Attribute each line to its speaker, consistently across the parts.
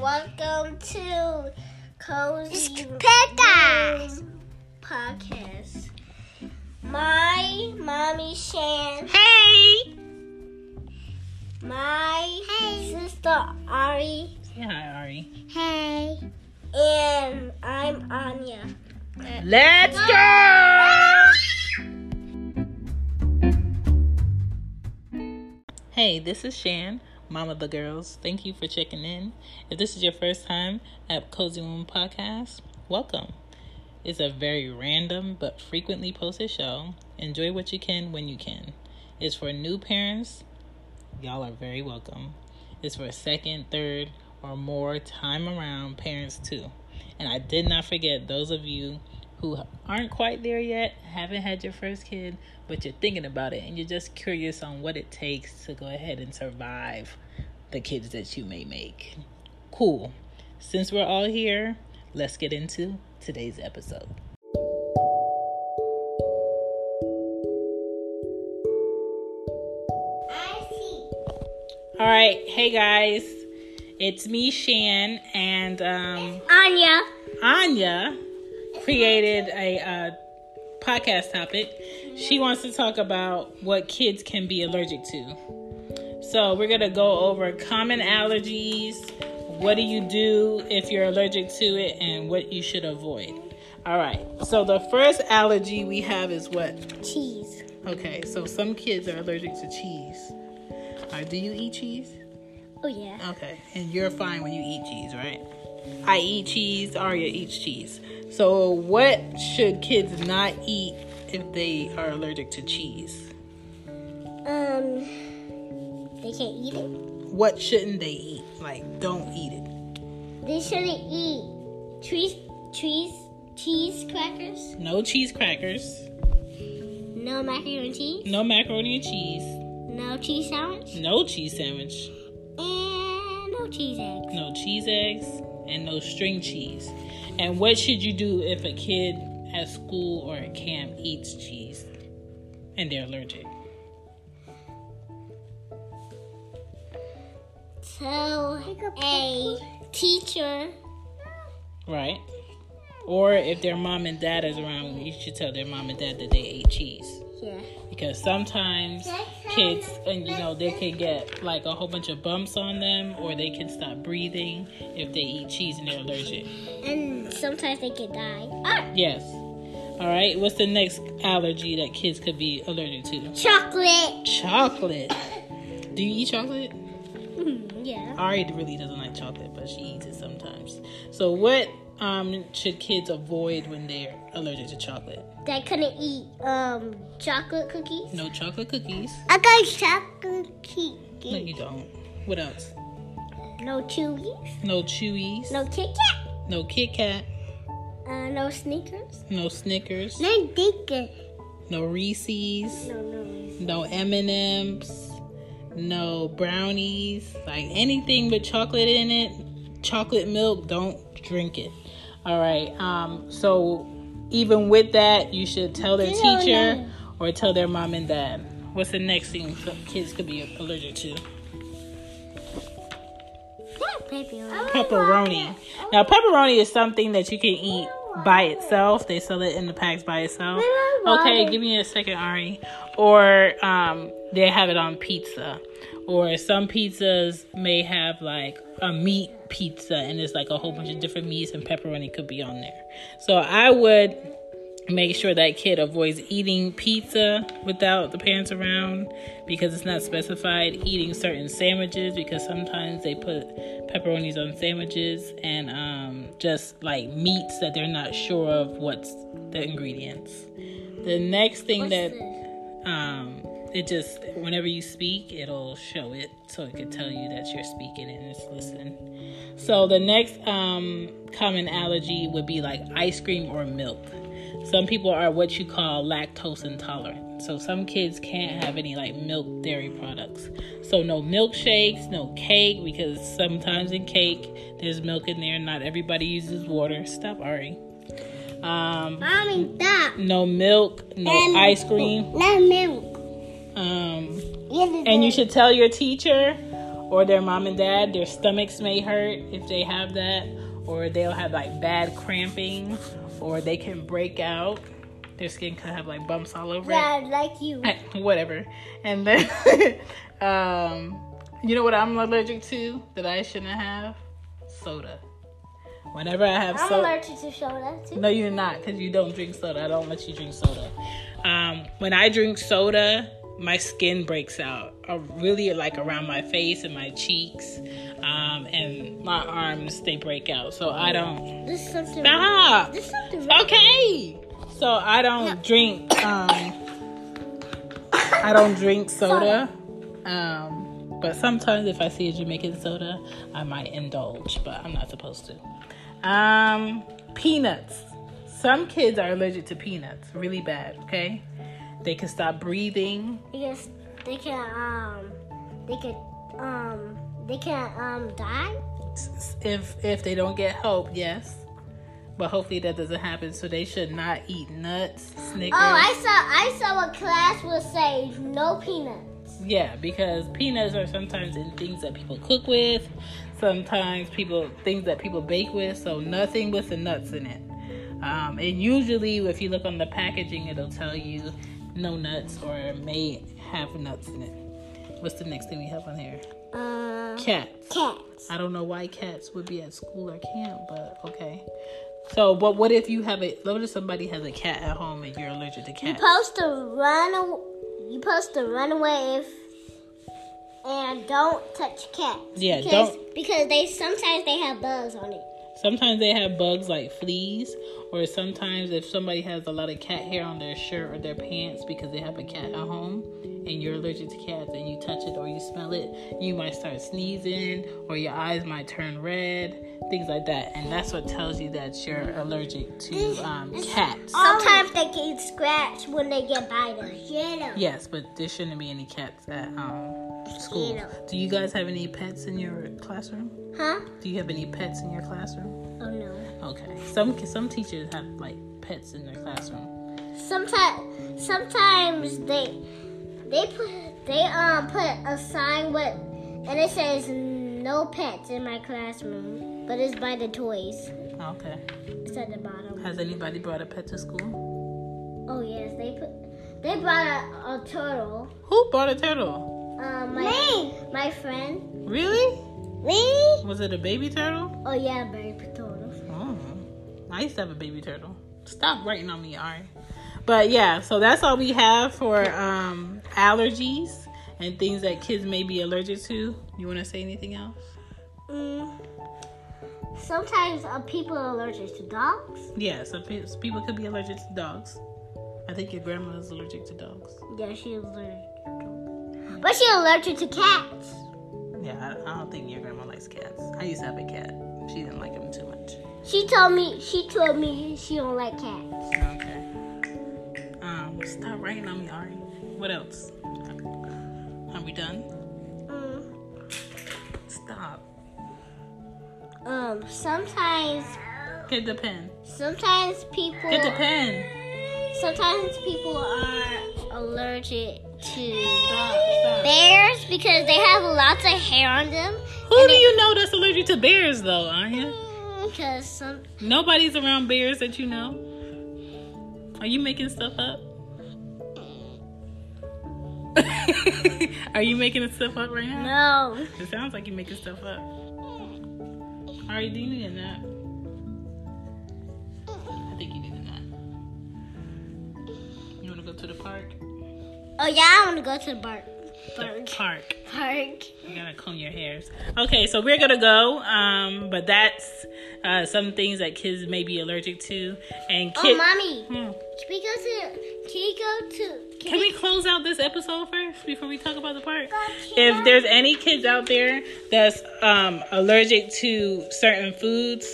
Speaker 1: Welcome to Cozy Podcast. Podcast. My mommy Shan.
Speaker 2: Hey!
Speaker 1: My sister Ari.
Speaker 2: Say hi, Ari.
Speaker 1: Hey. And I'm Anya.
Speaker 2: Let's go! Hey, this is Shan, of the girls. Thank you for checking in. If this is your first time at Cozy Womb Podcast, welcome. It's a very random but frequently posted show. Enjoy what you can when you can. It's for new parents. Y'all are very welcome. It's for second, third, or more time around parents too. And I did not forget those of you who aren't quite there yet, haven't had your first kid, but you're thinking about it and you're just curious on what it takes to go ahead and survive the kids that you may make. Cool. Since we're all here, let's get into today's episode.
Speaker 1: I see.
Speaker 2: All right, hey guys, it's me, Shan, and um,
Speaker 1: Anya.
Speaker 2: Anya created a uh, podcast topic. She wants to talk about what kids can be allergic to. So, we're going to go over common allergies, what do you do if you're allergic to it, and what you should avoid. All right, so the first allergy we have is what?
Speaker 1: Cheese.
Speaker 2: Okay, so some kids are allergic to cheese. All right, do you eat cheese?
Speaker 1: Oh yeah.
Speaker 2: Okay, and you're fine when you eat cheese, right? I eat cheese, Arya eats cheese. So, what should kids not eat if they are allergic to cheese?
Speaker 1: Um, they can't eat it.
Speaker 2: What shouldn't they eat? Like, don't eat it.
Speaker 1: They shouldn't eat cheese, cheese, cheese crackers.
Speaker 2: No cheese crackers,
Speaker 1: No macaroni and cheese.
Speaker 2: no macaroni and cheese,
Speaker 1: No cheese sandwich.
Speaker 2: no cheese sandwich,
Speaker 1: And no cheese eggs.
Speaker 2: no cheese eggs, and no string cheese. And what should you do if a kid at school or at camp eats cheese and they're allergic?
Speaker 1: Tell a teacher.
Speaker 2: Right. Or if their mom and dad is around, you should tell their mom and dad that they ate cheese.
Speaker 1: Yeah.
Speaker 2: Because sometimes kids, and you know, they can get like a whole bunch of bumps on them, or they can stop breathing if they eat cheese and they're allergic.
Speaker 1: And sometimes they can die. Ah,
Speaker 2: Yes. All right. What's the next allergy that kids could be allergic to?
Speaker 1: chocolate.
Speaker 2: Chocolate. Do you eat chocolate?
Speaker 1: Mm, yeah.
Speaker 2: Ari really doesn't like chocolate, but she eats it sometimes. So, what um, should kids avoid when they're allergic to chocolate?
Speaker 1: They couldn't eat um chocolate cookies.
Speaker 2: No chocolate cookies.
Speaker 1: I got chocolate cookies.
Speaker 2: No, you don't. What else?
Speaker 1: No chewies.
Speaker 2: No Chewies.
Speaker 1: No Kit Kat.
Speaker 2: No Kit Kat.
Speaker 1: Uh, no Snickers.
Speaker 2: No Snickers.
Speaker 1: No Dicker.
Speaker 2: No Reese's.
Speaker 1: No, no.
Speaker 2: No M and M's. No brownies. Like anything with chocolate in it. Chocolate milk. Don't drink it. All right. Um. So even with that, you should tell their teacher or tell their mom and dad. What's the next thing kids could be allergic to?
Speaker 1: Pepperoni.
Speaker 2: pepperoni. Now, pepperoni is something that you can eat by itself. They sell it in the packs by itself. Okay, give me a second, Ari. Or um, they have it on pizza. Or some pizzas may have like a meat pizza and it's like a whole bunch of different meats and pepperoni could be on there. So I would make sure that kid avoids eating pizza without the parents around because it's not specified eating certain sandwiches because sometimes they put pepperonis on sandwiches and um, just like meats that they're not sure of what's the ingredients the next thing
Speaker 1: What's
Speaker 2: that um, it just whenever you speak it'll show it so it can tell you that you're speaking and it's listening. So the next um, common allergy would be like ice cream or milk. Some people are what you call lactose intolerant. So some kids can't have any like milk dairy products. So no milkshakes no cake because sometimes in cake there's milk in there not everybody uses water. Stop ari um,
Speaker 1: Mommy, stop.
Speaker 2: no milk no
Speaker 1: And-
Speaker 2: ice cream.
Speaker 1: no milk.
Speaker 2: Um,
Speaker 1: And
Speaker 2: you should tell your teacher or their mom and dad their stomachs may hurt if they have that, or they'll have like bad cramping, or they can break out. Their skin could have like bumps all over
Speaker 1: Yeah, like you.
Speaker 2: Whatever. And then, um, you know what I'm allergic to that I shouldn't have? Soda. Whenever I have soda
Speaker 1: I'm
Speaker 2: soda.
Speaker 1: allergic to soda too.
Speaker 2: No, you're not, because you don't drink soda. I don't let you drink soda. Um, when I drink soda, my skin breaks out, uh, really like around my face and my cheeks, um, and my arms they break out. So I don't.
Speaker 1: This is something.
Speaker 2: Stop.
Speaker 1: This is something.
Speaker 2: Okay. So I don't drink. Um, I don't drink soda. Um, but sometimes if I see a Jamaican soda, I might indulge, but I'm not supposed to. Um, peanuts. Some kids are allergic to peanuts, really bad. Okay, they can stop breathing.
Speaker 1: Yes, they can um, they can um, they can um die.
Speaker 2: If if they don't get help, yes. But hopefully that doesn't happen. So they should not eat nuts, Snickers.
Speaker 1: Oh, I saw I saw a class will say no peanuts.
Speaker 2: Yeah, because peanuts are sometimes in things that people cook with, sometimes people things that people bake with. So nothing with the nuts in it. Um, and usually, if you look on the packaging, it'll tell you no nuts or may have nuts in it. What's the next thing we have on here?
Speaker 1: Uh,
Speaker 2: Cats.
Speaker 1: cats.
Speaker 2: I don't know why cats would be at school or camp, but okay. So, but what if you have a? What if somebody has a cat at home and you're allergic to cats?
Speaker 1: You
Speaker 2: cats?
Speaker 1: supposed to run. aw- You supposed to run away if and don't touch cats.
Speaker 2: Yeah,
Speaker 1: because,
Speaker 2: don't-
Speaker 1: because they sometimes they have bugs on it.
Speaker 2: Sometimes they have bugs like fleas, or sometimes if somebody has a lot of cat hair on their shirt or their pants because they have a cat at home and you're allergic to cats and you touch it or you smell it, you might start sneezing or your eyes might turn red, things like that. And that's what tells you that you're allergic to um, cats.
Speaker 1: Sometimes they get scratched when they get by the bitten.
Speaker 2: Yes, but there shouldn't be any cats at um, school. Do you guys have any pets in your classroom?
Speaker 1: Huh?
Speaker 2: Do you have any pets in your classroom?
Speaker 1: Oh no.
Speaker 2: Okay. Some some teachers have like pets in their classroom.
Speaker 1: Sometimes sometimes they they put they um put a sign with and it says no pets in my classroom, but it's by the toys.
Speaker 2: Okay.
Speaker 1: It's at the bottom.
Speaker 2: Has anybody brought a pet to school?
Speaker 1: Oh yes, they put they brought a, a turtle.
Speaker 2: Who brought a turtle?
Speaker 1: Um, my my friend.
Speaker 2: Really?
Speaker 1: Me?
Speaker 2: Was it a baby turtle?
Speaker 1: Oh yeah, baby turtle.
Speaker 2: Oh. I used to have a baby turtle. Stop writing on me, Ari. But yeah, so that's all we have for um, allergies and things that kids may be allergic to. You want to say anything else?
Speaker 1: Mm. Sometimes uh, people are allergic to dogs.
Speaker 2: Yeah, some pe- people could be allergic to dogs. I think your grandma is allergic to dogs.
Speaker 1: Yeah, she's allergic to dogs. But she's allergic to cats.
Speaker 2: Yeah, I, I don't think your grandma likes cats. I used to have a cat. She didn't like them too much.
Speaker 1: She told me she told me she don't like cats.
Speaker 2: Okay. Um, stop writing on me, Ari. What else? Are we done?
Speaker 1: Mm.
Speaker 2: Stop.
Speaker 1: Um, sometimes
Speaker 2: Get the pen.
Speaker 1: sometimes people
Speaker 2: Get the pen.
Speaker 1: sometimes people are allergic to
Speaker 2: Stop. Stop.
Speaker 1: bears because they have lots of hair on them.
Speaker 2: Who do you know that's allergic to bears, though, Anya?
Speaker 1: Mm, because some
Speaker 2: Nobody's around bears that you know. Are you making stuff up? Are you making stuff up right now?
Speaker 1: no.
Speaker 2: It sounds like you're making stuff up. Are you doing a nap? I think you need a nap. You want to go to the park?
Speaker 1: Oh yeah, I want to go to the park. Park.
Speaker 2: Park.
Speaker 1: Park.
Speaker 2: You gotta comb your hairs. Okay, so we're gonna go. Um, but that's uh, some things that kids may be allergic to, and
Speaker 1: Oh, mommy,
Speaker 2: Hmm.
Speaker 1: can we go to? Can you go to?
Speaker 2: Can we close out this episode first before we talk about the park? If there's any kids out there that's um, allergic to certain foods,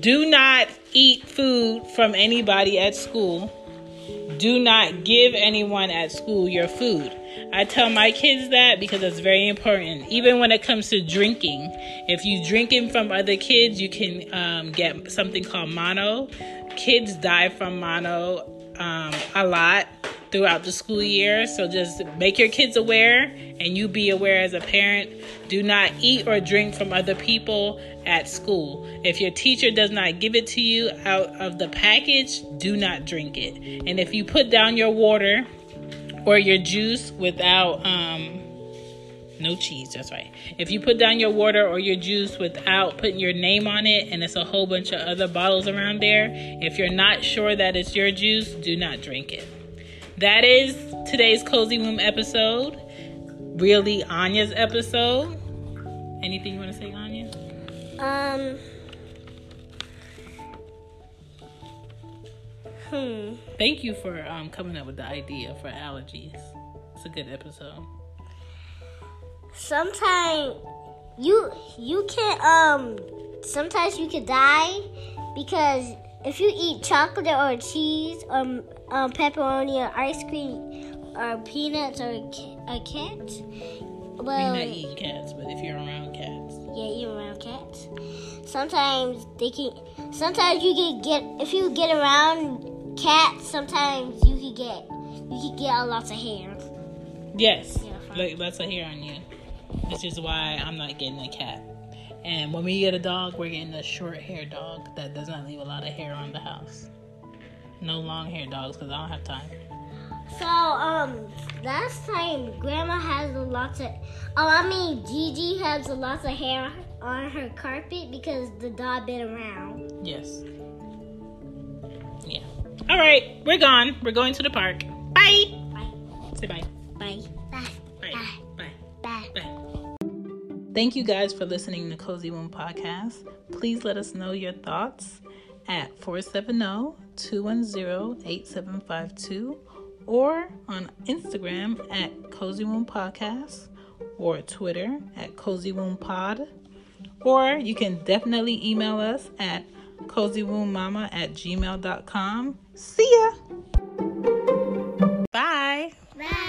Speaker 2: do not eat food from anybody at school. Do not give anyone at school your food. I tell my kids that because it's very important. Even when it comes to drinking, if you drinking from other kids, you can um, get something called mono. Kids die from mono um, a lot throughout the school year. So just make your kids aware and you be aware as a parent. Do not eat or drink from other people at school. If your teacher does not give it to you out of the package, do not drink it. And if you put down your water or your juice without um no cheese, that's right. If you put down your water or your juice without putting your name on it and it's a whole bunch of other bottles around there, if you're not sure that it's your juice, do not drink it. That is today's Cozy Womb episode. Really Anya's episode. Anything you want to say, Anya?
Speaker 1: Um. Hmm.
Speaker 2: Thank you for um, coming up with the idea for allergies. It's a good episode.
Speaker 1: Sometimes you you can um. Sometimes you could die because if you eat chocolate or cheese or um, pepperoni or ice cream or peanuts or a cat. well, You're
Speaker 2: not eating cats, but if you're around cats.
Speaker 1: Yeah, you're around cats. Sometimes they can. Sometimes you can get if you get around cats. Sometimes you can get you can get a lot of hair.
Speaker 2: Yes,
Speaker 1: Yeah,
Speaker 2: like lots of hair on you. Which is why I'm not getting a cat. And when we get a dog, we're getting a short hair dog that does not leave a lot of hair on the house. No long hair dogs because I don't have time.
Speaker 1: So um, last time Grandma has a lot of. Oh, I mean Gigi has a lot of hair on her carpet because the dog been around.
Speaker 2: Yes. Yeah. All right, we're gone. We're going to the park. Bye.
Speaker 1: Bye.
Speaker 2: Say bye.
Speaker 1: Bye. Bye.
Speaker 2: Bye. Bye.
Speaker 1: Bye.
Speaker 2: Bye. Thank you guys for listening to Cozy Womb Podcast. Please let us know your thoughts at 470-210-8752 or on Instagram at Cozy Womb Podcast or Twitter at Cozy Womb Pod. Or you can definitely email us at cozywombbmama at gmail.com. See ya! Bye!
Speaker 1: Bye.